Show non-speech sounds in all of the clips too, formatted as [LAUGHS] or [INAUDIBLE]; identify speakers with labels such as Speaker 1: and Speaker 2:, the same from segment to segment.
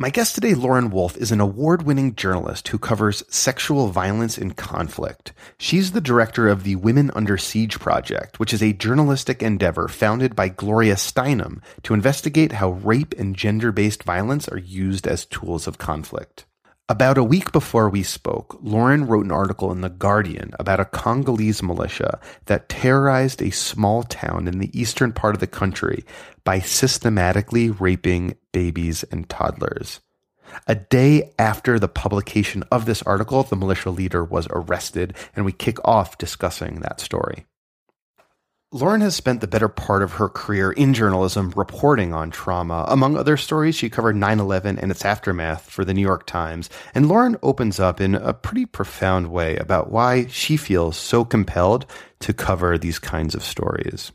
Speaker 1: My guest today, Lauren Wolfe, is an award winning journalist who covers sexual violence in conflict. She's the director of the Women Under Siege Project, which is a journalistic endeavor founded by Gloria Steinem to investigate how rape and gender based violence are used as tools of conflict. About a week before we spoke, Lauren wrote an article in The Guardian about a Congolese militia that terrorized a small town in the eastern part of the country by systematically raping babies and toddlers. A day after the publication of this article, the militia leader was arrested, and we kick off discussing that story. Lauren has spent the better part of her career in journalism reporting on trauma. Among other stories, she covered 9 11 and its aftermath for the New York Times. And Lauren opens up in a pretty profound way about why she feels so compelled to cover these kinds of stories.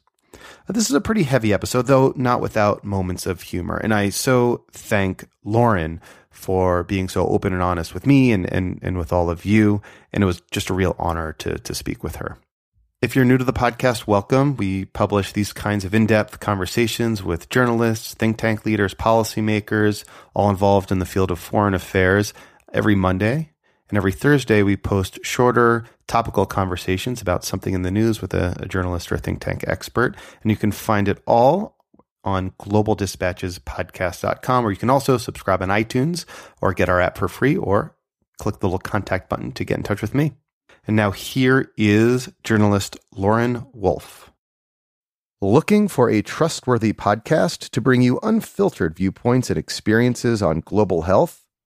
Speaker 1: This is a pretty heavy episode, though not without moments of humor. And I so thank Lauren for being so open and honest with me and, and, and with all of you. And it was just a real honor to, to speak with her. If you're new to the podcast, welcome. We publish these kinds of in depth conversations with journalists, think tank leaders, policymakers, all involved in the field of foreign affairs every Monday. And every Thursday, we post shorter, topical conversations about something in the news with a, a journalist or a think tank expert. And you can find it all on globaldispatchespodcast.com, or you can also subscribe on iTunes or get our app for free, or click the little contact button to get in touch with me. And now here is journalist Lauren Wolfe. Looking for a trustworthy podcast to bring you unfiltered viewpoints and experiences on global health?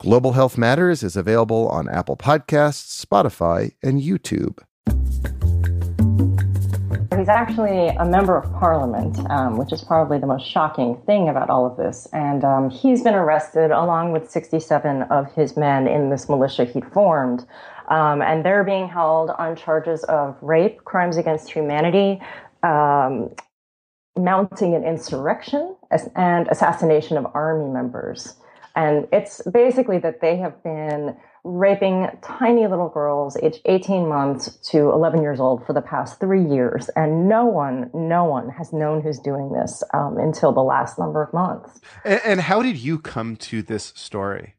Speaker 1: Global Health Matters is available on Apple Podcasts, Spotify, and YouTube.
Speaker 2: He's actually a member of parliament, um, which is probably the most shocking thing about all of this. And um, he's been arrested along with 67 of his men in this militia he'd formed. Um, and they're being held on charges of rape, crimes against humanity, um, mounting an insurrection, and assassination of army members. And it's basically that they have been raping tiny little girls aged 18 months to 11 years old for the past three years. And no one, no one has known who's doing this um, until the last number of months.
Speaker 1: And, and how did you come to this story?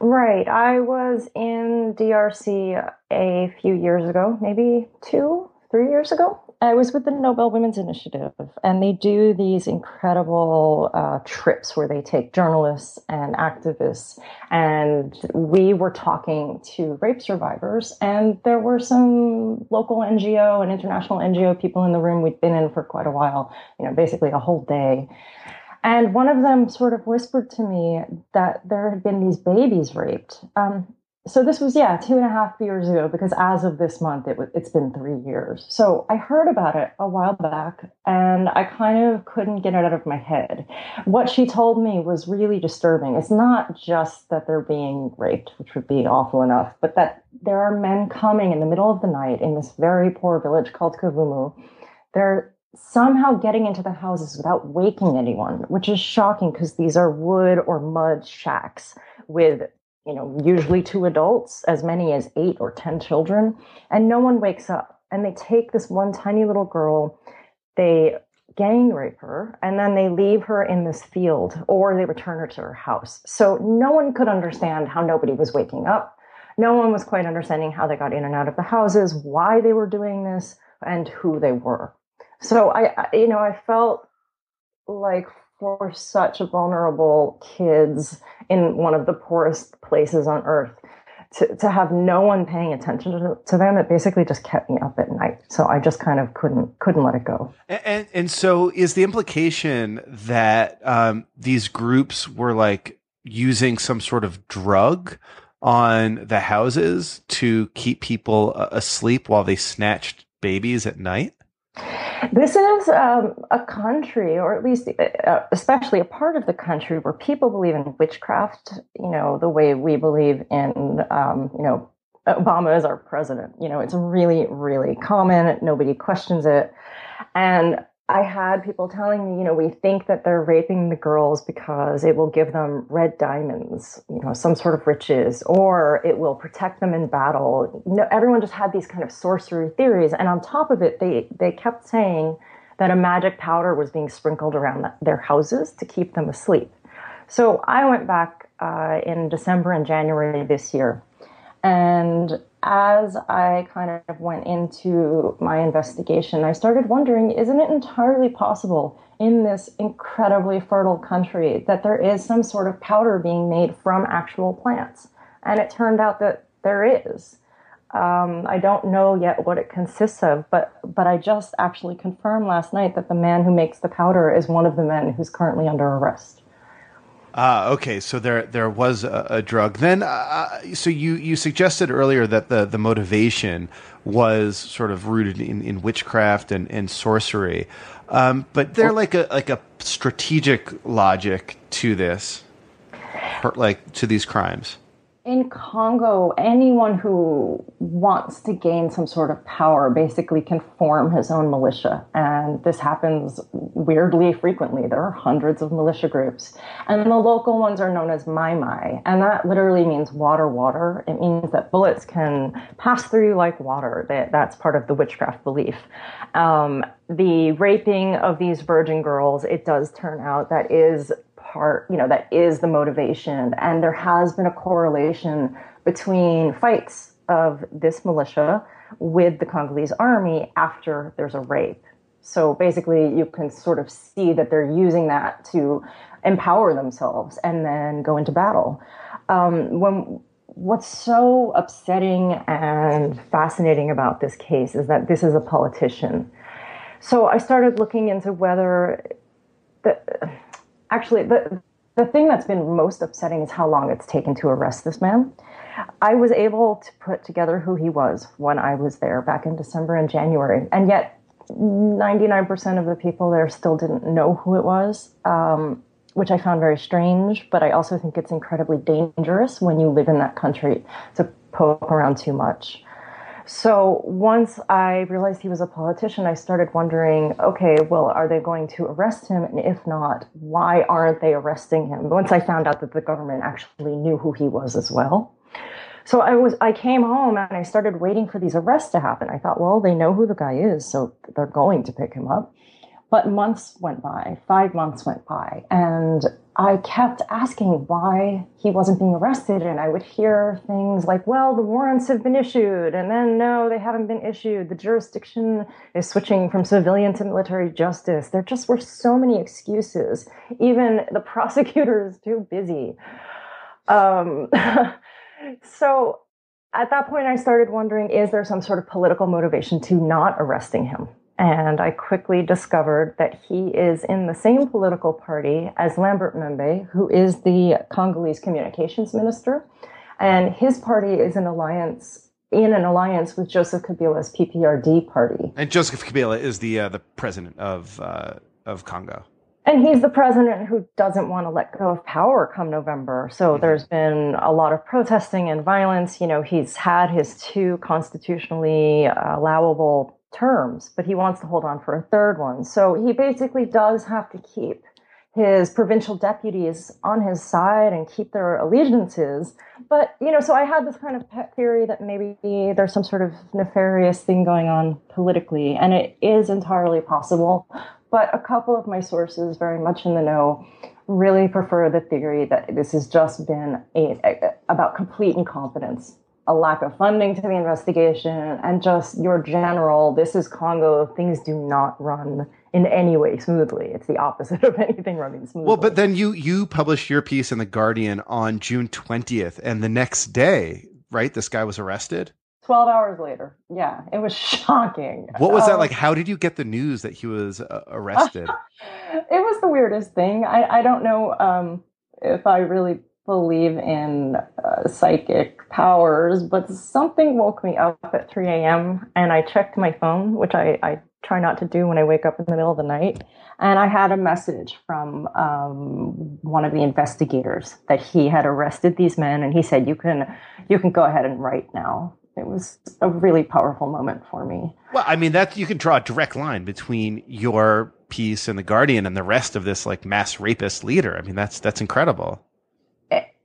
Speaker 2: Right. I was in DRC a few years ago, maybe two, three years ago. I was with the Nobel Women's Initiative, and they do these incredible uh, trips where they take journalists and activists. And we were talking to rape survivors, and there were some local NGO and international NGO people in the room. We'd been in for quite a while, you know, basically a whole day. And one of them sort of whispered to me that there had been these babies raped. Um, so this was yeah two and a half years ago because as of this month it was it's been three years. So i heard about it a while back and i kind of couldn't get it out of my head. What she told me was really disturbing. It's not just that they're being raped which would be awful enough but that there are men coming in the middle of the night in this very poor village called kavumu they're somehow getting into the houses without waking anyone which is shocking because these are wood or mud shacks with you know, usually two adults, as many as eight or 10 children, and no one wakes up. And they take this one tiny little girl, they gang rape her, and then they leave her in this field or they return her to her house. So no one could understand how nobody was waking up. No one was quite understanding how they got in and out of the houses, why they were doing this, and who they were. So I, you know, I felt like for such vulnerable kids in one of the poorest places on earth to, to have no one paying attention to, to them, it basically just kept me up at night. So I just kind of couldn't couldn't let it go.
Speaker 1: And and, and so is the implication that um, these groups were like using some sort of drug on the houses to keep people uh, asleep while they snatched babies at night?
Speaker 2: This is um, a country, or at least, uh, uh, especially a part of the country, where people believe in witchcraft. You know, the way we believe in, um, you know, Obama is our president. You know, it's really, really common. Nobody questions it. And I had people telling me, you know, we think that they're raping the girls because it will give them red diamonds, you know, some sort of riches, or it will protect them in battle. You know, everyone just had these kind of sorcery theories, and on top of it, they they kept saying that a magic powder was being sprinkled around their houses to keep them asleep. So I went back uh, in December and January this year, and as I kind of went into my investigation, I started wondering isn't it entirely possible in this incredibly fertile country that there is some sort of powder being made from actual plants? And it turned out that there is. Um, I don't know yet what it consists of, but but I just actually confirmed last night that the man who makes the powder is one of the men who's currently under arrest.
Speaker 1: Ah, okay. So there there was a, a drug. Then, uh, uh, so you you suggested earlier that the the motivation was sort of rooted in, in witchcraft and, and sorcery, um, but there like a like a strategic logic to this, like to these crimes
Speaker 2: in Congo, anyone who wants to gain some sort of power basically can form his own militia. And this happens weirdly frequently. There are hundreds of militia groups. And the local ones are known as Mai Mai. And that literally means water, water. It means that bullets can pass through like water. That, that's part of the witchcraft belief. Um, the raping of these virgin girls, it does turn out that is part, you know, that is the motivation. And there has been a correlation between fights of this militia with the Congolese army after there's a rape. So basically, you can sort of see that they're using that to empower themselves and then go into battle. Um, when what's so upsetting and fascinating about this case is that this is a politician. So I started looking into whether the actually, the, the thing that's been most upsetting is how long it's taken to arrest this man. I was able to put together who he was when I was there back in December and January, and yet 99% of the people there still didn't know who it was, um, which I found very strange. But I also think it's incredibly dangerous when you live in that country to poke around too much. So once I realized he was a politician, I started wondering, okay, well, are they going to arrest him? And if not, why aren't they arresting him? Once I found out that the government actually knew who he was as well. So I was, I came home and I started waiting for these arrests to happen. I thought, well, they know who the guy is, so they're going to pick him up. But months went by, five months went by, and I kept asking why he wasn't being arrested. And I would hear things like, well, the warrants have been issued. And then, no, they haven't been issued. The jurisdiction is switching from civilian to military justice. There just were so many excuses. Even the [LAUGHS] prosecutor is too busy. Um, [LAUGHS] so at that point, I started wondering is there some sort of political motivation to not arresting him? And I quickly discovered that he is in the same political party as Lambert Mende, who is the Congolese communications minister. And his party is an alliance in an alliance with Joseph Kabila's PPRD party.
Speaker 1: And Joseph Kabila is the uh, the president of uh, of Congo.
Speaker 2: And he's the president who doesn't want to let go of power come November. So mm-hmm. there's been a lot of protesting and violence. You know, he's had his two constitutionally allowable terms, but he wants to hold on for a third one. So he basically does have to keep his provincial deputies on his side and keep their allegiances. But, you know, so I had this kind of pet theory that maybe there's some sort of nefarious thing going on politically, and it is entirely possible. But a couple of my sources, very much in the know, really prefer the theory that this has just been a, a, about complete incompetence a lack of funding to the investigation and just your general this is Congo things do not run in any way smoothly it's the opposite [LAUGHS] of anything running smoothly
Speaker 1: well but then you you published your piece in the Guardian on June 20th and the next day right? This guy was arrested.
Speaker 2: 12 hours later. Yeah, it was [LAUGHS] shocking.
Speaker 1: What was um, that like? How did you get the news that he was uh, arrested? [LAUGHS]
Speaker 2: it was the weirdest thing. I, I don't know um, if I really believe in uh, psychic powers, but something woke me up at 3 a.m. and I checked my phone, which I, I try not to do when I wake up in the middle of the night. And I had a message from um, one of the investigators that he had arrested these men, and he said, "You can, you can go ahead and write now." It was a really powerful moment for me.
Speaker 1: Well, I mean, that you can draw a direct line between your piece and the Guardian and the rest of this like mass rapist leader. I mean, that's that's incredible.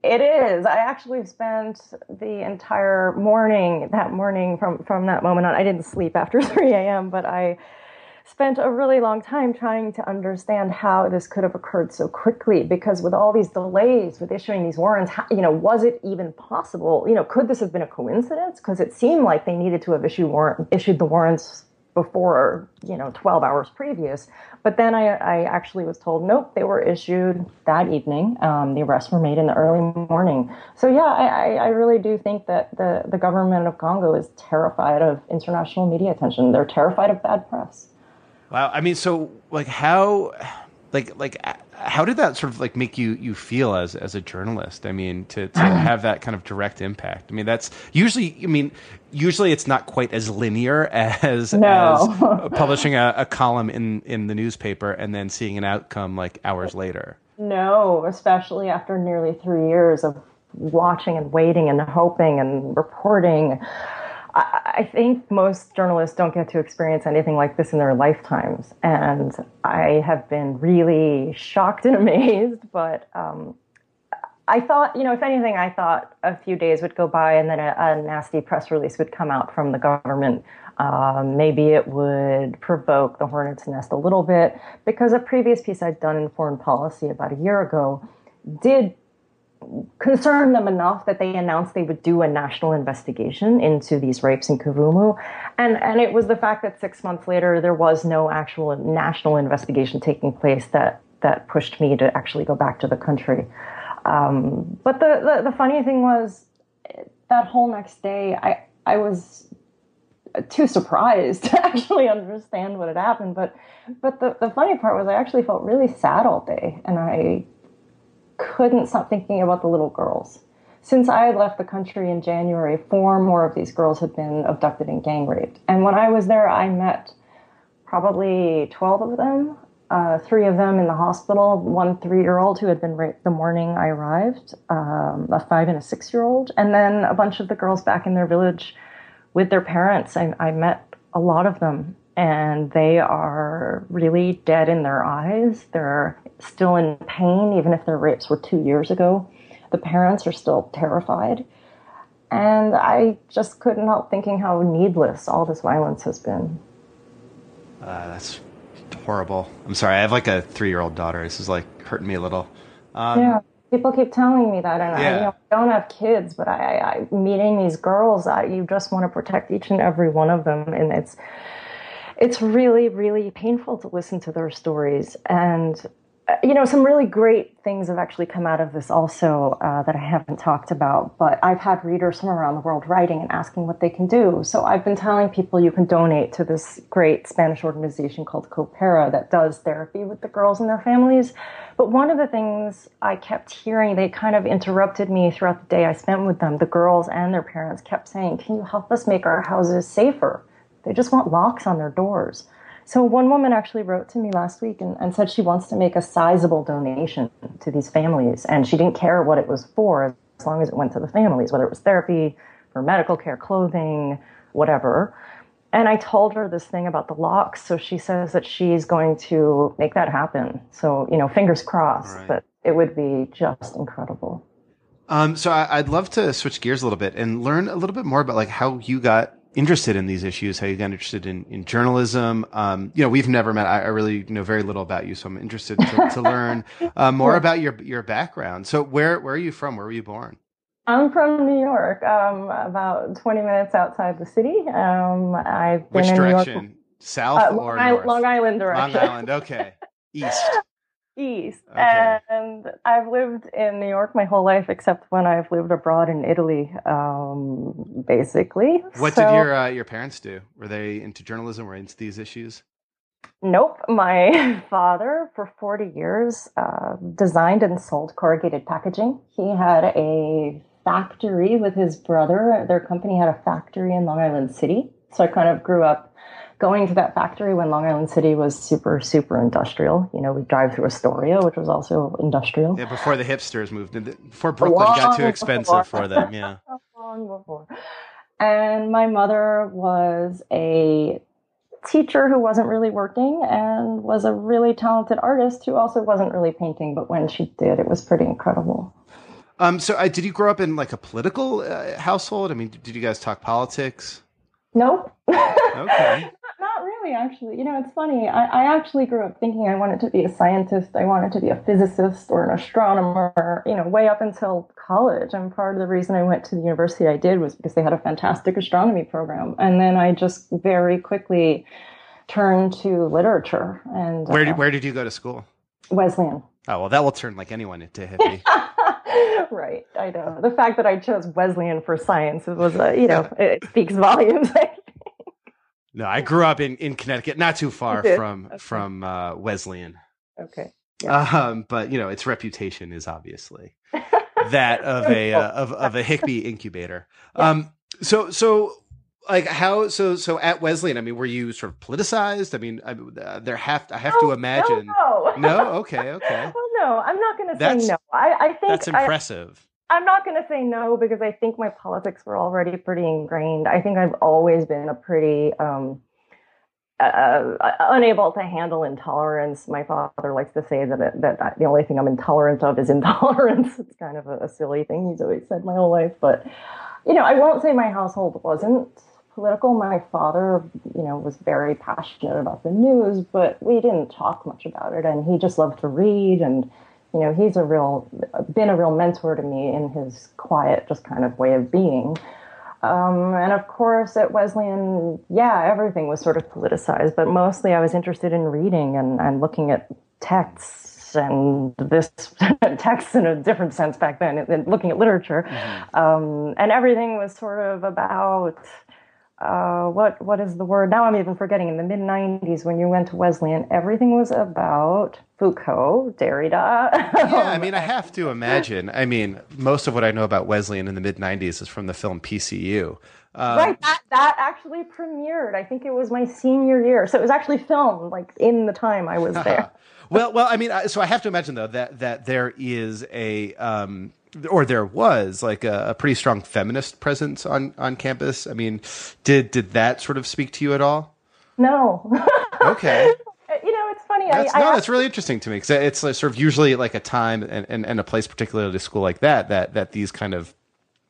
Speaker 2: It is. I actually spent the entire morning, that morning from, from that moment on. I didn't sleep after [LAUGHS] 3 a.m., but I spent a really long time trying to understand how this could have occurred so quickly because with all these delays with issuing these warrants how, you know was it even possible you know could this have been a coincidence because it seemed like they needed to have issued warrant issued the warrants before you know 12 hours previous. But then I, I actually was told nope they were issued that evening. Um, the arrests were made in the early morning. So yeah I, I really do think that the, the government of congo is terrified of international media attention. They're terrified of bad press.
Speaker 1: Wow. I mean so like how like like how did that sort of like make you you feel as as a journalist? I mean to to [CLEARS THROAT] have that kind of direct impact. I mean that's usually i mean usually it's not quite as linear [LAUGHS] as, no. as [LAUGHS] publishing a, a column in in the newspaper and then seeing an outcome like hours later.
Speaker 2: No especially after nearly three years of watching and waiting and hoping and reporting I think most journalists don't get to experience anything like this in their lifetimes. And I have been really shocked and [LAUGHS] amazed. But um, I thought, you know, if anything, I thought a few days would go by and then a, a nasty press release would come out from the government. Um, maybe it would provoke the hornet's nest a little bit because a previous piece I'd done in foreign policy about a year ago did concerned them enough that they announced they would do a national investigation into these rapes in Kavumu. And, and it was the fact that six months later, there was no actual national investigation taking place that, that pushed me to actually go back to the country. Um, but the, the, the funny thing was that whole next day, I, I was too surprised [LAUGHS] to actually understand what had happened. But, but the, the funny part was I actually felt really sad all day. And I couldn't stop thinking about the little girls. Since I had left the country in January, four more of these girls had been abducted and gang raped. And when I was there, I met probably 12 of them, uh, three of them in the hospital, one three year old who had been raped the morning I arrived, um, a five and a six year old, and then a bunch of the girls back in their village with their parents. I, I met a lot of them and they are really dead in their eyes. They're still in pain, even if their rapes were two years ago. The parents are still terrified. And I just couldn't help thinking how needless all this violence has been.
Speaker 1: Uh, that's horrible. I'm sorry. I have like a three year old daughter. This is like hurting me a little.
Speaker 2: Um, yeah. People keep telling me that, and yeah. I you know, don't have kids, but I, I meeting these girls, I, you just want to protect each and every one of them, and it's it's really, really painful to listen to their stories. And, uh, you know, some really great things have actually come out of this also uh, that I haven't talked about. But I've had readers from around the world writing and asking what they can do. So I've been telling people you can donate to this great Spanish organization called Coopera that does therapy with the girls and their families. But one of the things I kept hearing, they kind of interrupted me throughout the day I spent with them. The girls and their parents kept saying, Can you help us make our houses safer? They just want locks on their doors. So one woman actually wrote to me last week and, and, said she wants to make a sizable donation to these families, and she didn't care what it was for as long as it went to the families, whether it was therapy, for medical care, clothing, whatever. And I told her this thing about the locks, so she says that she's going to make that happen. So you know, fingers crossed, right. but it would be just incredible.
Speaker 1: Um, so I, I'd love to switch gears a little bit and learn a little bit more about like how you got interested in these issues, how you got interested in, in journalism. Um, you know, we've never met. I, I, really know very little about you, so I'm interested to, to [LAUGHS] learn uh, more about your your background. So, where where are you from? Where were you born?
Speaker 2: I'm from New York, um, about 20 minutes outside the city. Um, I've been
Speaker 1: Which
Speaker 2: in
Speaker 1: direction?
Speaker 2: New York.
Speaker 1: South uh, or
Speaker 2: Long,
Speaker 1: north?
Speaker 2: Long Island direction.
Speaker 1: Long Island. Okay, east.
Speaker 2: East. Okay. And I've lived in New York my whole life, except when I've lived abroad in Italy, um, basically.
Speaker 1: What so, did your uh, your parents do? Were they into journalism? Were into these issues?
Speaker 2: Nope. My [LAUGHS] father, for 40 years, uh, designed and sold corrugated packaging. He had a factory with his brother. Their company had a factory in Long Island City. So I kind of grew up going to that factory when Long Island City was super, super industrial. You know, we drive through Astoria, which was also industrial.
Speaker 1: Yeah, before the hipsters moved in, before Brooklyn Long got too expensive before. for them. Yeah. [LAUGHS]
Speaker 2: Long before. And my mother was a teacher who wasn't really working and was a really talented artist who also wasn't really painting, but when she did, it was pretty incredible.
Speaker 1: Um, so uh, did you grow up in like a political uh, household? I mean, did you guys talk politics?
Speaker 2: Nope. [LAUGHS] okay. Actually. You know, it's funny. I, I actually grew up thinking I wanted to be a scientist. I wanted to be a physicist or an astronomer, you know, way up until college. And part of the reason I went to the university I did was because they had a fantastic astronomy program. And then I just very quickly turned to literature. And
Speaker 1: where did, uh, where did you go to school?
Speaker 2: Wesleyan.
Speaker 1: Oh, well, that will turn like anyone into hippie. [LAUGHS]
Speaker 2: right. I know. The fact that I chose Wesleyan for science was, a, you know, [LAUGHS] it speaks volumes.
Speaker 1: No, I grew up in, in Connecticut, not too far from okay. from uh, Wesleyan.
Speaker 2: Okay.
Speaker 1: Yeah. Um, but you know, its reputation is obviously that [LAUGHS] of a uh, of of a hippie incubator. [LAUGHS] Yeah. Um, so so like how so so at Wesleyan, I mean, were you sort of politicized? I mean, I, uh, there have I have no, to imagine.
Speaker 2: No,
Speaker 1: no. no? [LAUGHS] Okay, okay.
Speaker 2: Well, no, I'm not going to say no. I, I think
Speaker 1: that's impressive.
Speaker 2: I, I'm not going to say no because I think my politics were already pretty ingrained. I think I've always been a pretty um, uh, uh unable to handle intolerance. My father likes to say that it, that the only thing I'm intolerant of is [LAUGHS] intolerance. It's kind of a, a silly thing he's always said my whole life, but you know, I won't say my household wasn't political. My father, you know, was very passionate about the news, but we didn't talk much about it. And he just loved to read. And, you know, he's a real, been a real mentor to me in his quiet, just kind of way of being. Um, and of course, at Wesleyan, yeah, everything was sort of politicized, but mostly I was interested in reading and, and looking at texts and this [LAUGHS] text in a different sense back then, and looking at literature. Mm-hmm. Um, and everything was sort of about uh, what what is the word? Now I'm even forgetting. In the mid '90s, when you went to Wesleyan, everything was about Foucault, Derrida. [LAUGHS]
Speaker 1: yeah, I mean, I have to imagine. I mean, most of what I know about Wesleyan in the mid '90s is from the film PCU.
Speaker 2: Um, right, that that actually premiered. I think it was my senior year, so it was actually filmed like in the time I was [LAUGHS] there.
Speaker 1: well, well, I mean, so I have to imagine though that that there is a. Um, or there was like a, a, pretty strong feminist presence on on campus. I mean, did did that sort of speak to you at all?
Speaker 2: No. [LAUGHS]
Speaker 1: okay.
Speaker 2: You know, it's funny.
Speaker 1: That's,
Speaker 2: I,
Speaker 1: no,
Speaker 2: I
Speaker 1: that's really interesting to me because it's like sort of usually like a time and, and, and a place, particularly a school like that, that that these kind of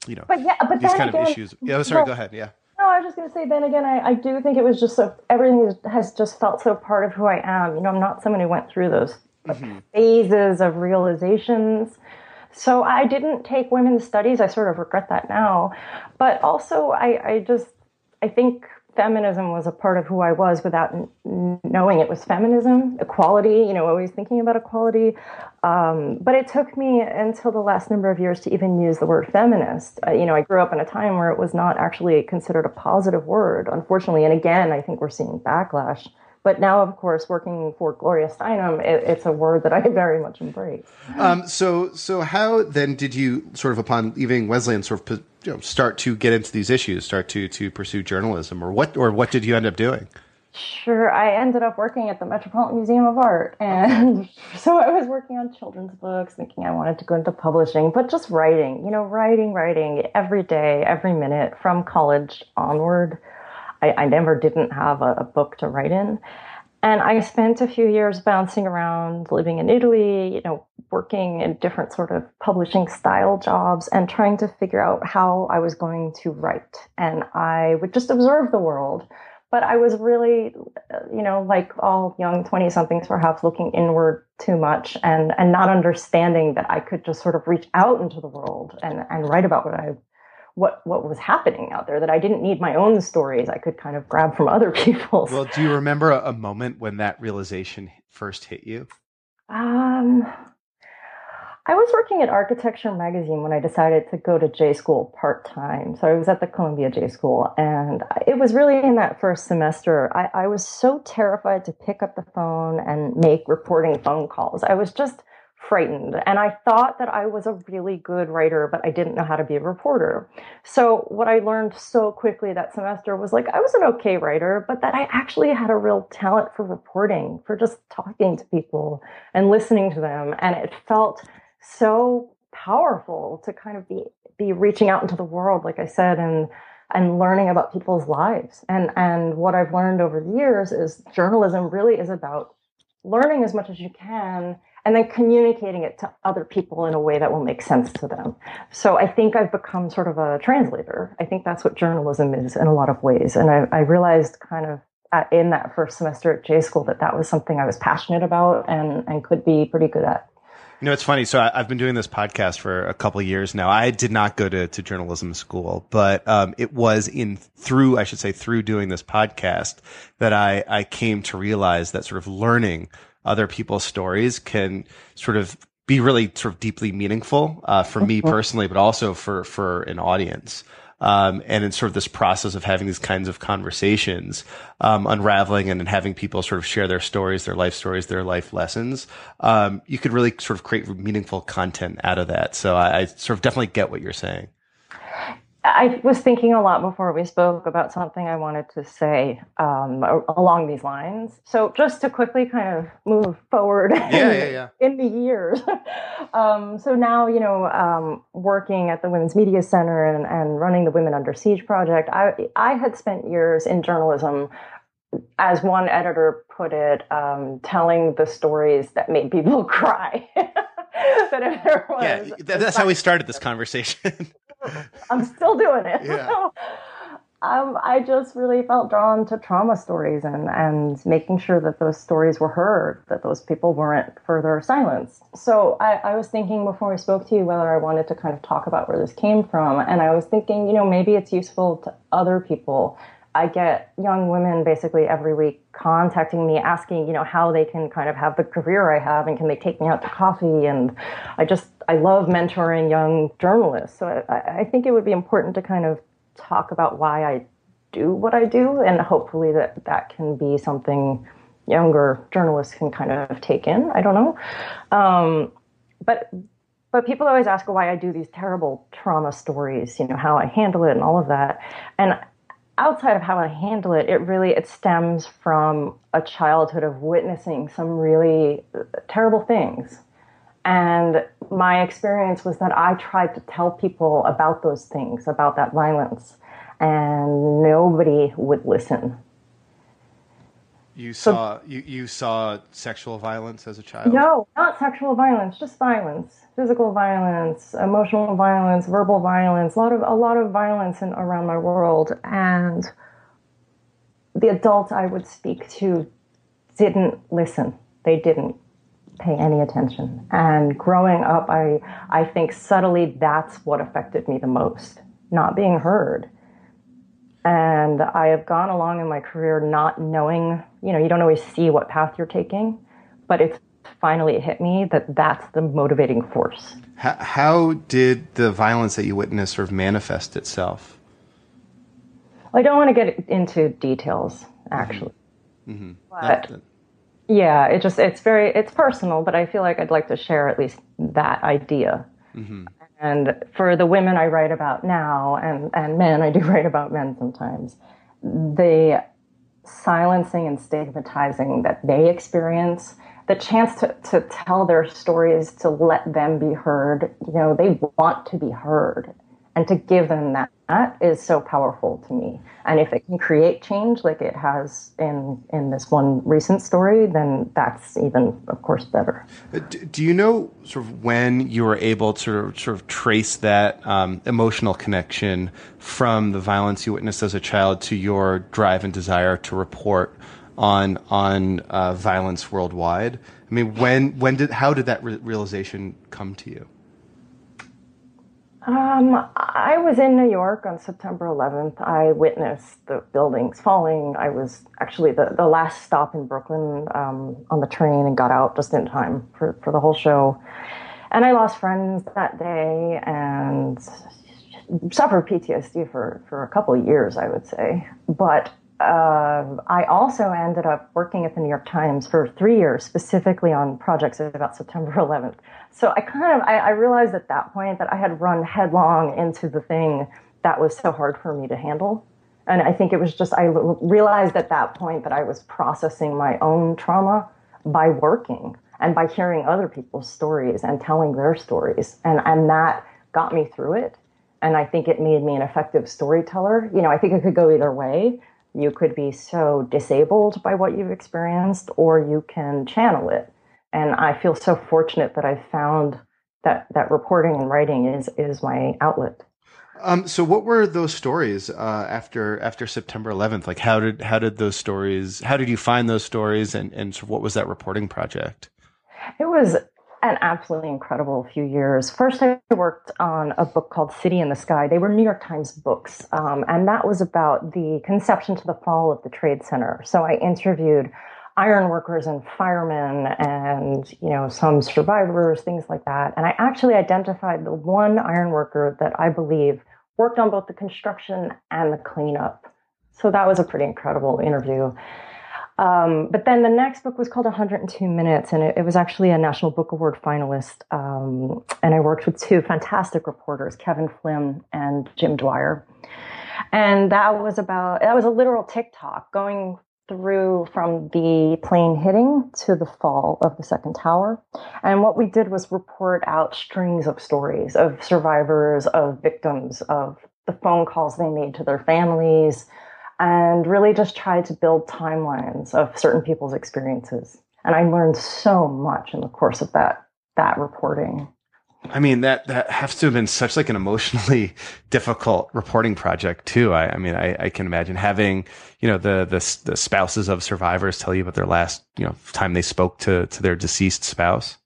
Speaker 1: you know,
Speaker 2: but yeah, but
Speaker 1: these kind
Speaker 2: again,
Speaker 1: of issues. Yeah, sorry, well, go ahead. Yeah.
Speaker 2: No, I was just going to say. Then again, I, I do think it was just so everything has just felt so part of who I am. You know, I'm not someone who went through those mm-hmm. phases of realizations so I didn't take women's studies. I sort of regret that now. But also, I, I just, I think feminism was a part of who I was without n- knowing it was feminism, equality, you know, always thinking about equality. Um, but it took me until the last number of years to even use the word feminist. Uh, you know, I grew up in a time where it was not actually considered a positive word, unfortunately. And again, I think we're seeing backlash but now, of course, working for Gloria Steinem, it, it's a word that I very much embrace.
Speaker 1: Um, so, so how then did you sort of upon leaving Wesleyan sort of you know, start to get into these issues, start to to pursue journalism, or what, or what did you end up doing?
Speaker 2: Sure, I ended up working at the Metropolitan Museum of Art, and [LAUGHS] so I was working on children's books, thinking I wanted to go into publishing, but just writing, you know, writing, writing every day, every minute from college onward. I, I never didn't have a, a book to write in. And I spent a few years bouncing around, living in Italy, you know, working in different sort of publishing style jobs and trying to figure out how I was going to write. And I would just observe the world. But I was really, you know, like all young 20 somethings, perhaps looking inward too much and, and not understanding that I could just sort of reach out into the world and, and write about what I what what was happening out there that I didn't need my own stories I could kind of grab from other [LAUGHS] people's.
Speaker 1: Well, do you remember a, a moment when that realization first hit you?
Speaker 2: Um, I was working at Architecture Magazine when I decided to go to J School part time. So I was at the Columbia J School, and it was really in that first semester. I, I was so terrified to pick up the phone and make reporting phone calls. I was just frightened. And I thought that I was a really good writer, but I didn't know how to be a reporter. So what I learned so quickly that semester was like, I was an okay writer, but that I actually had a real talent for reporting, for just talking to people and listening to them. And it felt so powerful to kind of be, be reaching out into the world, like I said, and and learning about people's lives. And and what I've learned over the years is journalism really is about learning as much as you can and then communicating it to other people in a way that will make sense to them. So I think I've become sort of a translator. I think that's what journalism is in a lot of ways. And I, I realized kind of at, in that first semester at J School that that was something I was passionate about and, and could be pretty good at.
Speaker 1: You know, it's funny. So I, have been doing this podcast for a couple years now. I did not go to, to journalism school, but um, it was in through, I should say, through doing this podcast that I, I came to realize that sort of learning other people's stories can sort of be really sort of deeply meaningful uh, for me personally, but also for for an audience. Um, and in sort of this process of having these kinds of conversations, um, unraveling and, and having people sort of share their stories, their life stories, their life lessons, um, you could really sort of create meaningful content out of that. So I, I sort of definitely get what you're saying.
Speaker 2: I was thinking a lot before we spoke about something I wanted to say um, along these lines. So, just to quickly kind of move forward
Speaker 1: yeah, in, yeah, yeah.
Speaker 2: in the years. [LAUGHS] um, so, now, you know, um, working at the Women's Media Center and, and running the Women Under Siege project, I, I had spent years in journalism, as one editor put it, um, telling the stories that made people [LAUGHS] cry. [LAUGHS]
Speaker 1: that if there was yeah, that's how we started this conversation.
Speaker 2: I'm still doing it. Yeah. [LAUGHS] um, I just really felt drawn to trauma stories and, and making sure that those stories were heard, that those people weren't further silenced. So I, I was thinking before I spoke to you whether I wanted to kind of talk about where this came from. And I was thinking, you know, maybe it's useful to other people. I get young women basically every week contacting me asking, you know, how they can kind of have the career I have and can they take me out to coffee. And I just, I love mentoring young journalists. So I, I think it would be important to kind of talk about why I do what I do. And hopefully that that can be something younger journalists can kind of take in. I don't know. Um, but but people always ask why I do these terrible trauma stories, you know, how I handle it and all of that. And outside of how I handle it, it really it stems from a childhood of witnessing some really uh, terrible things. And my experience was that I tried to tell people about those things, about that violence, and nobody would listen.
Speaker 1: You saw so, you, you saw sexual violence as a child?
Speaker 2: No, not sexual violence, just violence. Physical violence, emotional violence, verbal violence, a lot of a lot of violence in, around my world. And the adults I would speak to didn't listen. They didn't pay any attention. And growing up I I think subtly that's what affected me the most. Not being heard and I have gone along in my career not knowing, you know, you don't always see what path you're taking, but it's finally hit me that that's the motivating force.
Speaker 1: How, how did the violence that you witnessed sort of manifest itself?
Speaker 2: I don't want to get into details, actually. Mm-hmm. But that, yeah, it just it's very it's personal, but I feel like I'd like to share at least that idea. Mm-hmm. And for the women I write about now, and, and men, I do [LAUGHS] write about men sometimes, the silencing and stigmatizing that they experience, the chance to, to tell their stories, to let them be heard, you know, they want to be heard and to give them that, that is so powerful to me. And if it can create change like it has in in this one recent story then that's even of course better.
Speaker 1: Uh, do you know sort of when you were able to sort of trace that um, emotional connection from the violence you witnessed as a child to your drive and desire to report on on uh, violence worldwide? I mean when when did how did that re- realization come to you
Speaker 2: Um, I was in New York on September 11th. I witnessed the buildings falling. I was actually the, the last stop in Brooklyn um, on the train and got out just in time for, for the whole show. And I lost friends that day and suffered PTSD for, for a couple of years, I would say. But uh, I also ended up working at the New York Times for three years, specifically on projects about September [LAUGHS] 11th. So I kind of I, I, realized at that point that I had run headlong into the thing that was so hard for me to handle, and I think it was just I realized at that point that I was processing my own trauma by working and by hearing other people's stories and telling their stories, and and that got me through it. And I think it made me an effective storyteller. You know, I think it could go either way you could be so disabled by what you've experienced, or you can channel it. And I feel so fortunate that I found that that reporting and writing is is my outlet.
Speaker 1: Um, so, what were those stories uh, after after September 11th? Like, how did how did those stories? How did you find those stories, and and what was that reporting project?
Speaker 2: It was an absolutely incredible few years. First, I worked on a book called City in the Sky. They were New York Times books, um, and that was about the conception to the fall of the Trade Center. So I interviewed ironworkers and firemen and you know some survivors things like that and i actually identified the one ironworker that i believe worked on both the construction and the cleanup so that was a pretty incredible interview um, but then the next book was called 102 Minutes, and it, it was actually a National Book Award finalist. Um, and I worked with two fantastic reporters, Kevin Flynn and Jim Dwyer. And that was about, that was a literal tick-tock going through from the plane hitting to the fall of the second tower. And what we did was report out strings of stories of survivors, of victims, of the phone calls they made to their families, and really just tried to build timelines of certain people's experiences. And I learned so much in the course of that that reporting.
Speaker 1: I mean that that has to have been such like an emotionally [LAUGHS] difficult reporting project too. I, I mean, I, I, can imagine having you know the, the the spouses of survivors tell you about their last you know time they spoke to to their deceased spouse.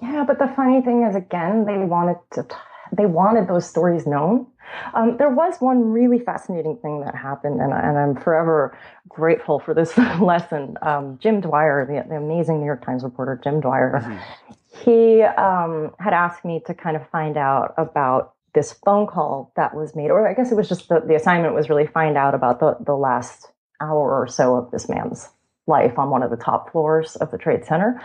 Speaker 2: Yeah, but the funny thing is, again, they wanted to they wanted those stories known, um, there was one really fascinating thing that happened, and, and I'm forever grateful for this [LAUGHS] lesson. Um, Jim Dwyer, the, the, amazing New York Times reporter, Jim Dwyer, mm-hmm. he um, had asked me to kind of find out about this phone call that was made, or I guess it was just the, the assignment was really find out about the, the last hour or so of this man's life on one of the top floors of the Trade Center.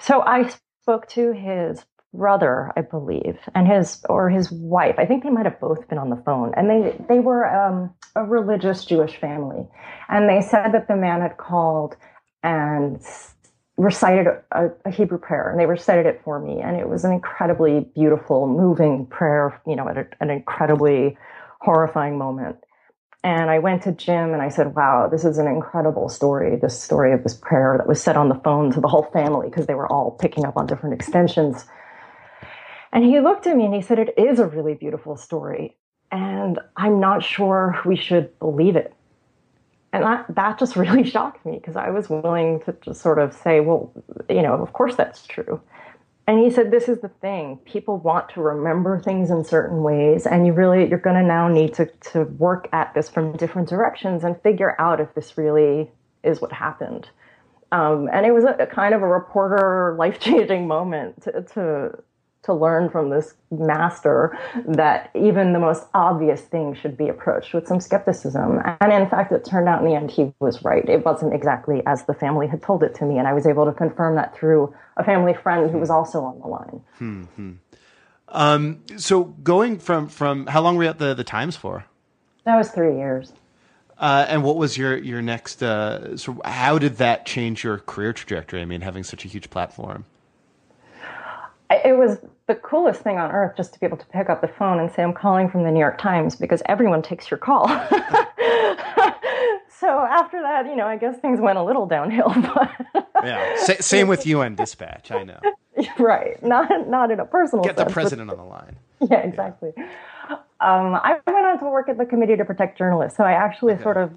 Speaker 2: So I spoke to his brother, I believe, and his or his wife. I think they might have both been on the phone, and they they were um, a religious Jewish family, and they said that the man had called and recited a, a, Hebrew prayer, and they recited it for me, and it was an incredibly beautiful, moving prayer. You know, at a, an incredibly horrifying moment. And I went to Jim and I said, wow, this is an incredible story. This story of this prayer that was said on the phone to the whole family because they were all picking up on different extensions. And he looked at me and he said, It is a really beautiful story. And I'm not sure we should believe it. And that, that just [LAUGHS] really shocked me because I was willing to just sort of say, Well, you know, of course that's true. And he said, This is the thing. People want to remember things in certain ways. And you really, you're going to now need to, to work at this from different directions and figure out if this really is what happened. Um, and it was a, a, kind of a reporter [LAUGHS] life changing moment to, to to learn from this master that even the most obvious thing should be approached with some skepticism. And in fact, it turned out in the end he was right. It wasn't exactly as the family had told it to me. And I was able to confirm that through a family friend who was also on the line.
Speaker 1: hmm Um, so going from, from how long were you at the, the Times for?
Speaker 2: That was three years.
Speaker 1: Uh, and what was your your next? Uh, so how did that change your career trajectory? I mean, having such a huge platform
Speaker 2: it was the coolest thing on earth just to be able to pick up the phone and say, I'm calling from the New York Times because everyone takes your call. [LAUGHS] so after that, you know, I guess things went a little downhill. [LAUGHS]
Speaker 1: yeah. S- same with UN Dispatch. I know. [LAUGHS]
Speaker 2: Right. Not, not in a personal
Speaker 1: Get
Speaker 2: sense,
Speaker 1: the president on the line.
Speaker 2: Yeah, exactly. Yeah. Um, I went on to work at the Committee to Protect Journalists. So I actually okay. sort of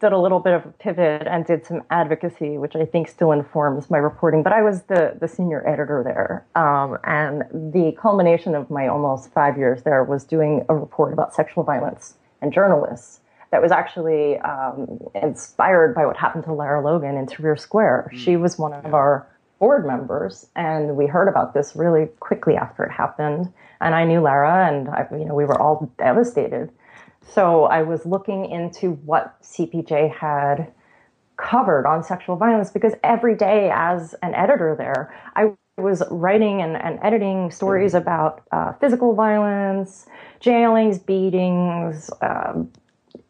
Speaker 2: did a little bit of a pivot and did some advocacy, which I think still informs my reporting. But I was the, the senior editor there. Um, and the culmination of my almost five years there was doing a report about sexual violence and journalists that was actually um, inspired by what happened to Lara Logan in Tahrir Square. Mm. She was one of our board members, and we heard about this really quickly after it happened. And I knew Lara, and I, you know we were all devastated. So I was looking into what CPJ had covered on sexual violence because every day as an editor there, I was writing and, and editing stories mm-hmm. about uh, physical violence, jailings, beatings, um,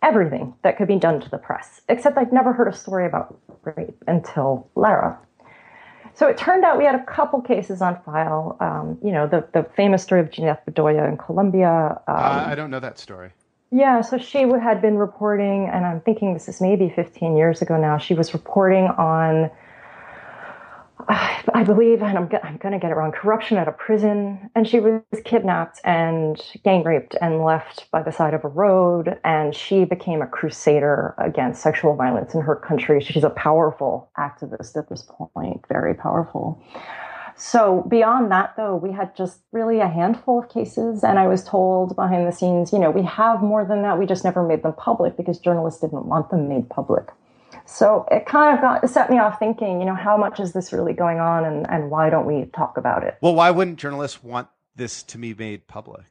Speaker 2: everything that could be done to the press. Except I'd never heard a story about rape until Lara. So it turned out we had a couple cases on file. Um, you know, the, the famous story of Jeanette Bedoya in Colombia. Um,
Speaker 1: uh, I don't know that story.
Speaker 2: Yeah, so she had been reporting, and I'm thinking this is maybe 15 years ago now. She was reporting on, I believe, and I'm, I'm going to get it wrong, corruption at a prison. And she was kidnapped and gang raped and left by the side of a road. And she became a crusader against sexual violence in her country. She's a powerful activist at this point, very powerful. So beyond that, though, we had just really a handful of cases. And I was told behind the scenes, you know, we have more than that. We just never made them public because journalists didn't want them made public. So it kind of got set me off thinking, you know, how much is this really going on and, and why don't we talk about it?
Speaker 1: Well, why wouldn't journalists want this to be made public?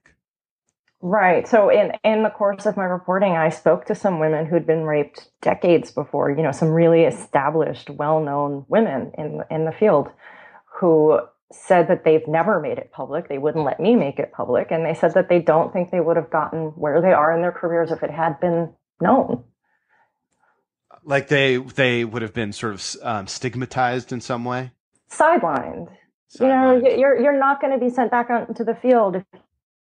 Speaker 2: Right. So in in the course of my reporting, I spoke to some women who'd been raped decades before, you know, some really established, well-known women in in the field who said that they've never made it public. They wouldn't let me make it public. And they said that they don't think they would have gotten where they are in their careers if it had been known.
Speaker 1: Like they they would have been sort of um, stigmatized in some way,
Speaker 2: sidelined. sidelined. You know, you're you're not going to be sent back out into the field if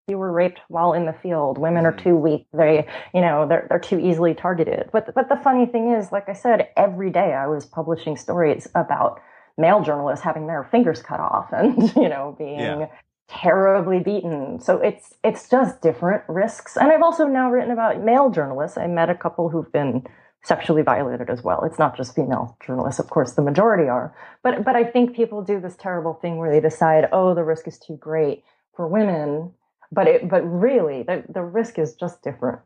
Speaker 2: you were raped while in the field. Women are mm-hmm. too weak. They, you know, they're they're too easily targeted. But but the funny thing is, like I said, every day I was publishing stories about male journalists having their fingers cut off and [LAUGHS] you know being yeah. terribly beaten. So it's it's just different risks. And i've also now written about male journalists. I met a couple who've been sexually violated as well. It's not just female journalists. Of course the majority are. But but i think people do this terrible thing where they decide oh the risk is too great for women. But it but really the, the risk is just different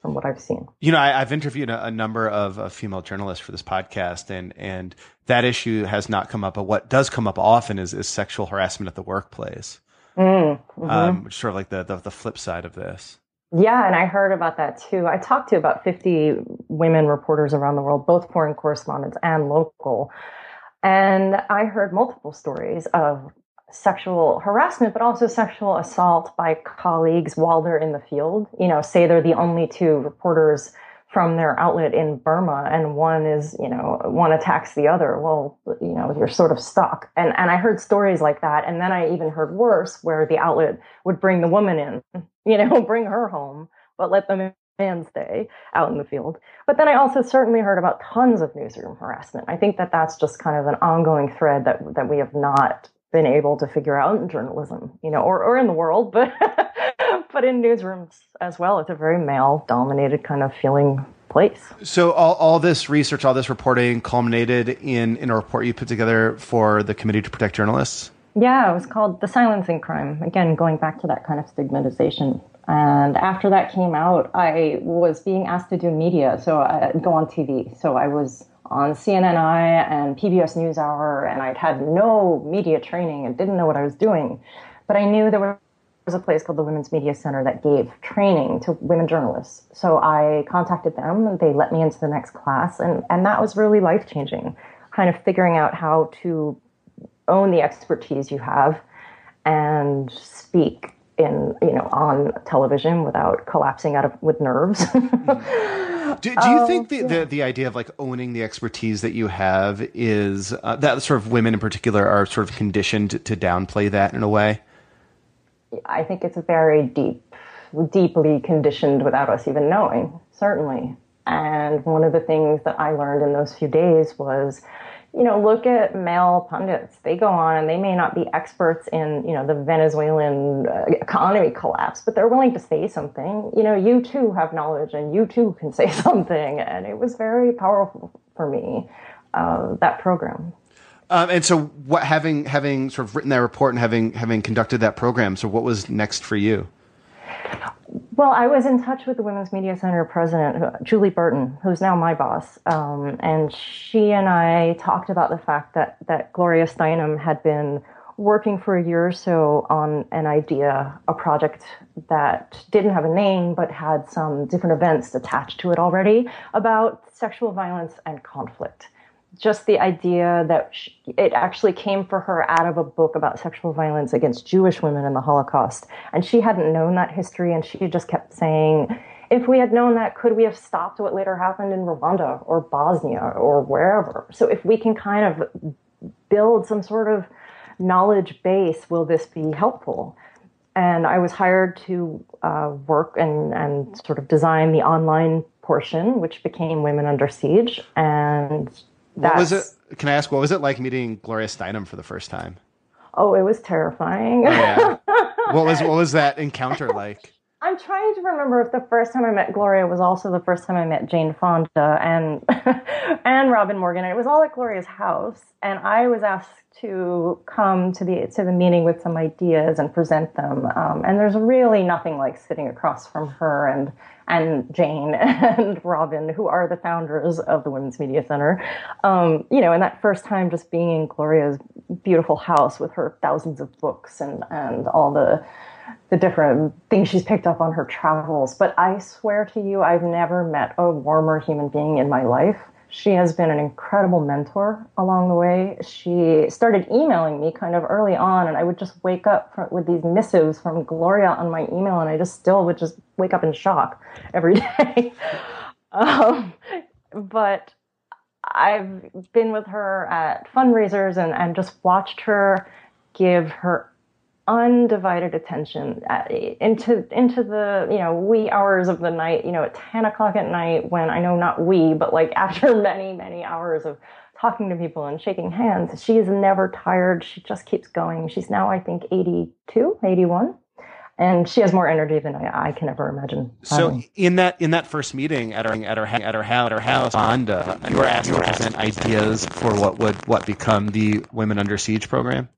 Speaker 2: from what I've seen.
Speaker 1: You know, I, have interviewed a, a number of, of, female journalists for this podcast, and and that issue has not come up. But what does come up often is, is sexual harassment at the workplace, mm, mm-hmm. um, which is sort of like the, the, the flip side of this.
Speaker 2: Yeah, and I heard about that too. I talked to about fifty women reporters around the world, both foreign correspondents and local. And I heard multiple stories of sexual harassment, but also sexual assault by colleagues while they're in the field. You know, say they're the only two reporters from their outlet in Burma and one is, you know, one attacks the other. Well, you know, you're sort of stuck. And and I heard stories like that. And then I even heard worse where the outlet would bring the woman in, [LAUGHS] you know, [LAUGHS] bring her home, but let the man stay out in the field. But then I also certainly heard about tons of newsroom harassment. I think that that's just kind of an ongoing thread that that we have not been able to figure out in journalism, you know, or, or in the world, [LAUGHS] but but in newsrooms as well. It's a very male dominated kind of feeling place.
Speaker 1: So all, all this research, all this reporting culminated in, in a report you put together for the Committee to Protect Journalists?
Speaker 2: Yeah, it was called The Silencing Crime. Again, going back to that kind of stigmatization. And after that came out, I was being asked to do media, so I go on TV. So I was on CNNI and PBS NewsHour, and I'd had no media training and didn't know what I was doing. But I knew there was a place called the Women's Media Center that gave training to women journalists. So I contacted them, and they let me into the next class, and, and that was really life changing. Kind of figuring out how to own the expertise you have and speak in you know on television without collapsing out of with nerves. [LAUGHS]
Speaker 1: do, do, you um, think the, the, the idea of like owning the expertise that you have is uh, that sort of women in particular are sort of conditioned to downplay that in a way?
Speaker 2: I think it's very deep, deeply conditioned without us even knowing. Certainly, and one of the things that I learned in those few days was you know, look at male pundits. They go on and they may not be experts in, you know, the Venezuelan uh, economy collapse, but they're willing to say something. You know, you too have knowledge and you too can say [LAUGHS] something. And it was very powerful for me, uh, that program.
Speaker 1: Um, and so, what having having sort of written that report and having having conducted that program, so what was next for you?
Speaker 2: Well, I was in touch with the Women's Media Center president, Julie Burton, who's now my boss, um, and she and I talked about the fact that that Gloria Steinem had been working for a year or so on an idea, a project that didn't have a name but had some different events attached to it already about sexual violence and conflict just the idea that she, it actually came for her out of a book about sexual violence against Jewish women in the Holocaust. And she hadn't known that history, and she just kept saying, if we had known that, could we have stopped what later happened in Rwanda or Bosnia or wherever? So if we can kind of build some sort of knowledge base, will this be helpful? And I was hired to uh, work and, and sort of design the online portion, which became Women Under Siege. And
Speaker 1: what was it? Can I ask what was it like meeting Gloria Steinem for the first time?
Speaker 2: Oh, it was terrifying.
Speaker 1: Oh, yeah. [LAUGHS] what was what was that encounter like?
Speaker 2: I'm trying to remember if the first time I met Gloria was also the first time I met Jane Fonda and [LAUGHS] and Robin Morgan. And it was all at Gloria's house, and I was asked to come to the to the meeting with some ideas and present them. Um, and there's really nothing like sitting across from her and and Jane [LAUGHS] and Robin, who are the founders of the Women's Media Center. Um, you know, and that first time just being in Gloria's beautiful house with her thousands of books and and all the the different things she's picked up on her travels. But I swear to you, I've never met a warmer human being in my life. She has been an incredible mentor along the way. She started emailing me kind of early on, and I would just wake up with these missives from Gloria on my email, and I just still would just wake up in shock every [LAUGHS] day. um, but I've been with her at fundraisers and, and just watched her give her undivided attention uh, into into the you know wee hours of the night you know at 10 o'clock at night when i know not we but like [LAUGHS] after many many hours of talking to people and shaking hands she is never tired. She just keeps going. She's now i think 82 81 and she has more energy than I, I can ever imagine.
Speaker 1: So in that in that first meeting at our at our at our house, at our house, Honda, you were asked to present ideas for what would what become the Women Under Siege program.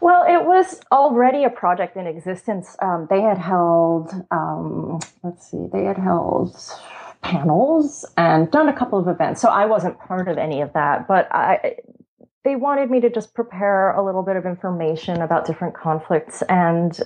Speaker 2: Well, it was already a project in existence. Um, they had held, um, let's see, they had held panels and done a couple of events. So I wasn't part of any of that, but I, they wanted me to just prepare a little bit of information about different conflicts. And,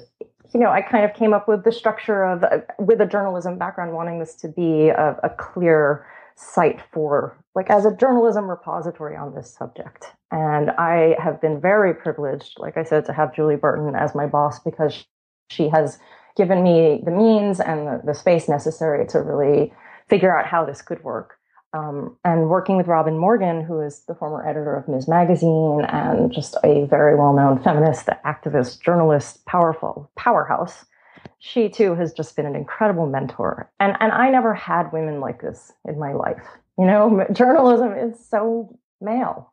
Speaker 2: you know, I kind of came up with the structure of, uh, with a journalism background, wanting this to be a, a clear site for like as a journalism repository on this subject. And I have been very privileged, like I said, to have Julie Burton as my boss because she has given me the means and the, the space necessary to really figure out how this could work. Um, and working with Robin Morgan, who is the former editor of Ms. Magazine and just a very well known feminist, activist, journalist, powerful powerhouse, she too has just been an incredible mentor. And, and I never had women like this in my life. You know, [LAUGHS] journalism is so male.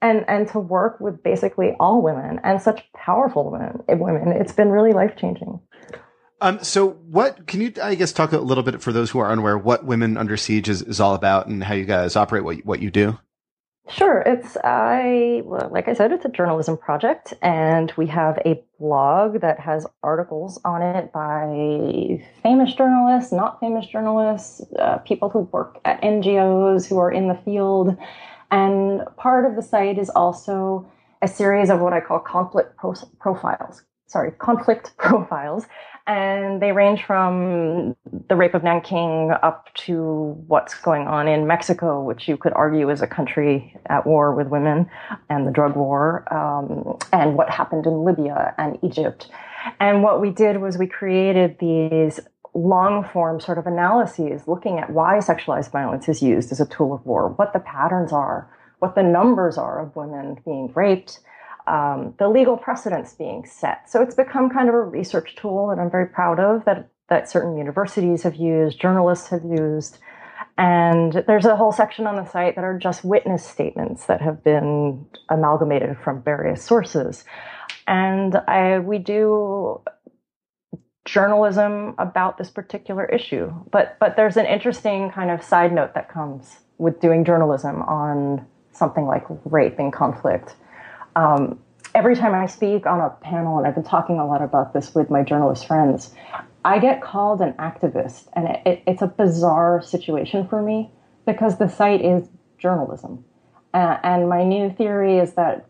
Speaker 2: And, and to work with basically all women and such powerful women, women it's been really life changing.
Speaker 1: Um, so what can you, I guess, talk a little bit for those who are unaware what Women Under Siege is, is all about and how you guys operate, what, what you do?
Speaker 2: Sure. It's I well, like I said, it's a journalism project, and we have a blog that has articles on it by famous journalists, not famous journalists, uh, people who work at NGOs who are in the field, and part of the site is also a series of what I call conflict pro- profiles. Sorry, conflict [LAUGHS] profiles, and they range from the rape of Nanking up to what's going on in Mexico, which you could argue is a country at war with women and the drug war, um, and what happened in Libya and Egypt. And what we did was we created these long form sort of analyses looking at why sexualized violence is used as a tool of war, what the patterns are, what the numbers are of women being raped um, the legal precedents being set. So it's become kind of a research tool that I'm very proud of that that certain universities have used, journalists have used, And there's a whole section on the site that are just witness statements that have been amalgamated from various sources. And I, we do journalism about this particular issue. But but there's an interesting kind of side note that comes with doing journalism on something like rape and conflict. Um, every time I speak on a panel, and I've been talking a lot about this with my journalist friends, I get called an activist, and it, it, it's a bizarre situation for me because the site is journalism. Uh, and my new theory is that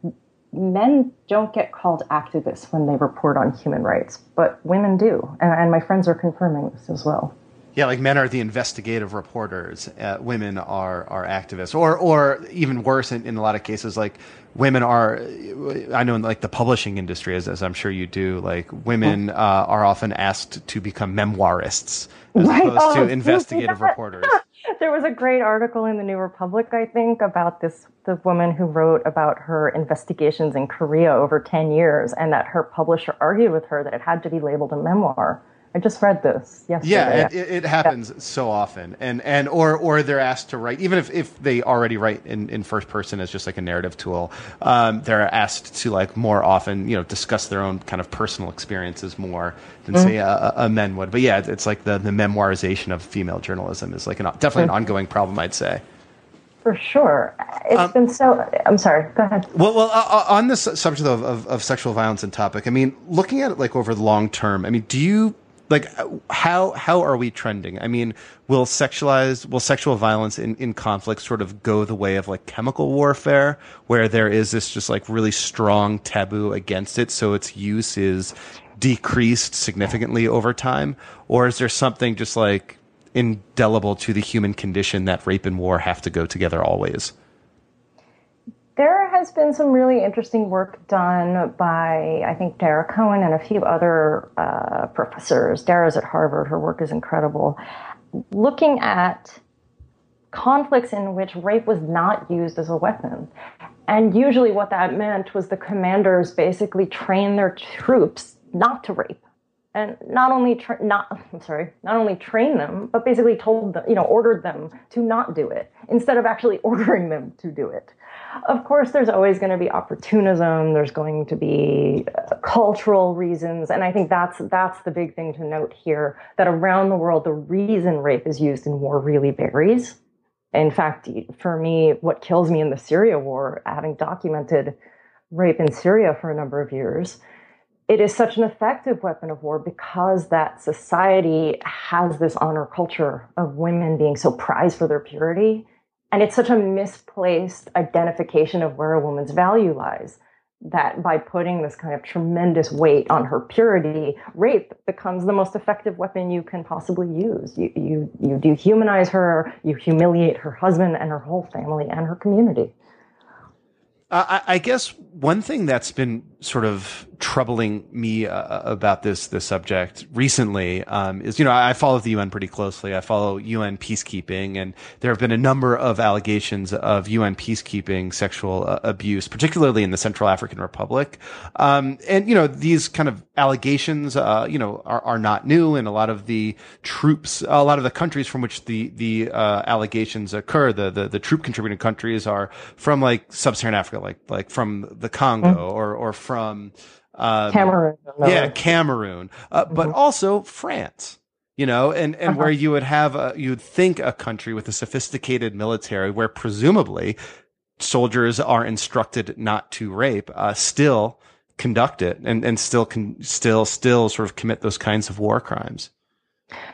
Speaker 2: men don't get called activists when they report on human rights, but women do. And, and my friends are confirming this as well.
Speaker 1: Yeah, like men are the investigative reporters, uh, women are are activists, or or even worse in, in a lot of cases, like women are. I know in like the publishing industry, as, as I'm sure you do, like women uh, are often asked to become memoirists as right. opposed oh, to [LAUGHS] investigative reporters. [LAUGHS]
Speaker 2: there was a great article in the New Republic, I think, about this the woman who wrote about her investigations in Korea over ten years, and that her publisher argued with her that it had to be labeled a memoir I just read this yesterday.
Speaker 1: Yeah, it, it happens yeah. so often, and and or or they're asked to write, even if, if they already write in, in first person as just like a narrative tool, um, they're asked to like more often, you know, discuss their own kind of personal experiences more than mm-hmm. say a, a, men would. But yeah, it's like the the memoirization of female journalism is like an definitely an mm-hmm. ongoing problem, I'd say.
Speaker 2: For sure, it's um, been so. I'm sorry. Go ahead.
Speaker 1: Well, well, uh, uh on this subject of, of, of sexual violence and topic, I mean, looking at it like over the long term, I mean, do you like how how are we trending? I mean, will sexualized will sexual violence in, in conflict sort of go the way of like chemical warfare, where there is this just like really strong taboo against it, so its use is decreased significantly over time, or is there something just like indelible to the human condition that rape and war have to go together always?
Speaker 2: There has been some really interesting work done by, I think, Dara Cohen and a few other uh, professors. Dara's at Harvard, her work is incredible. Looking at conflicts in which rape was not used as a weapon. And usually, what that meant was the commanders basically trained their troops not to rape. And not only tra- not I'm sorry, not only train them, but basically told them, you know, ordered them to not do it instead of actually [LAUGHS] ordering them to do it of course, there's always going to be opportunism. There's going to be uh, cultural reasons, and I think that's that's the big thing to note here. That around the world, the reason rape is used in war really varies. In fact, for me, what kills me in the Syria war, having documented rape in Syria for a number of years, it is such an effective weapon of war because that society has this honor culture of women being so prized for their purity and it's such a misplaced identification of where a woman's value lies that by putting this kind of tremendous weight on her purity, rape becomes the most effective weapon you can possibly use. You, you, you dehumanize her, you humiliate her husband and her whole family and her community.
Speaker 1: I, I, guess one thing that's been sort of troubling me uh, about this this subject recently um, is you know I follow the UN pretty closely. I follow UN peacekeeping, and there have been a number of allegations of UN peacekeeping sexual uh, abuse, particularly in the Central African Republic. Um, and you know these kind of allegations, uh, you know, are, are not new, and a lot of the troops, a lot of the countries from which the the uh, allegations occur, the, the the troop contributing countries are from like sub-Saharan Africa, like like from the Congo mm-hmm. or or from
Speaker 2: um, Cameroon.
Speaker 1: Yeah, Cameroon, uh, mm-hmm. but also France. You know, and, and uh-huh. where you would have a, you'd think a country with a sophisticated military where presumably soldiers are instructed not to rape, uh, still conduct it and, and still can still still sort of commit those kinds of war crimes.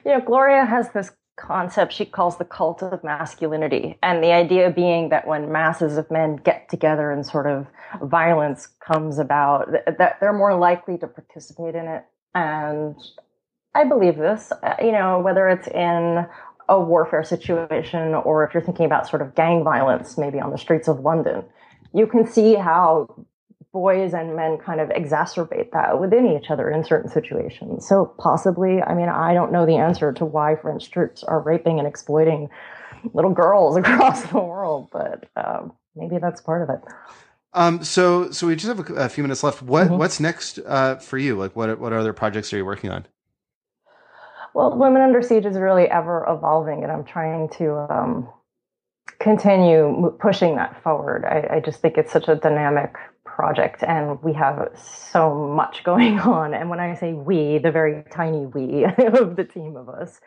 Speaker 2: You know, Gloria has this concept she calls the cult of masculinity. And the idea being that when masses of men get together and sort of violence comes about, that they're more likely to participate in it. And I believe this, uh, you know, whether it's in a warfare situation or if you're thinking about sort of gang violence, maybe on the streets of London, you can see how boys and men kind of exacerbate that within each other in certain situations. So possibly, I mean, I don't know the answer to why French troops are raping and exploiting little girls [LAUGHS] across the world, but um, maybe that's part of it.
Speaker 1: Um, so, so we just have a, a few minutes left. What, mm-hmm. what's next uh, for you? Like, what, what other projects are you working on?
Speaker 2: Well, Women Under Siege is really ever evolving, and I'm trying to um, continue pushing that forward. I, I, just think it's such a dynamic project and we have so much [LAUGHS] going on. And when I say we, the very tiny we [LAUGHS] of the team of us.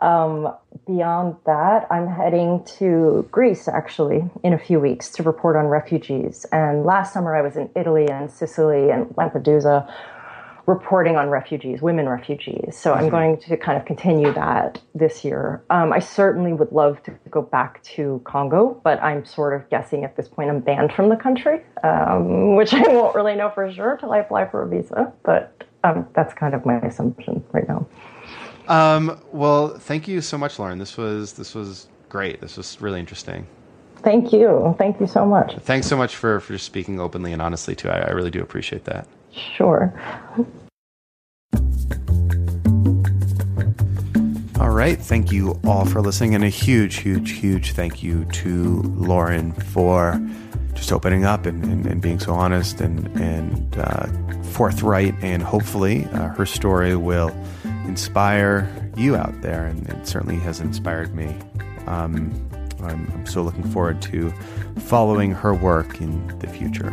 Speaker 2: Um, beyond that, I'm heading to Greece actually in a few weeks to report on refugees. And last summer I was in Italy and Sicily and Lampedusa reporting on refugees, women refugees. So mm-hmm. I'm going to kind of continue that this year. Um, I certainly would love to go back to Congo, but I'm sort of guessing at this point I'm banned from the country, um, which [LAUGHS] I won't really know for sure till I apply for a visa. But um, that's kind of my assumption right now.
Speaker 1: Um, well, thank you so much, Lauren. This was this was great. This was really interesting.
Speaker 2: Thank you. Thank you so much.
Speaker 1: Thanks so much for for speaking openly and honestly too. I, I really do appreciate that.
Speaker 2: Sure.
Speaker 1: All right. Thank you all for listening. And a huge, huge, huge thank you to Lauren for just opening up and, and, and being so honest and, and uh, forthright. And hopefully, uh, her story will inspire you out there. And it certainly has inspired me. Um, I'm, I'm so looking forward to following her work in the future.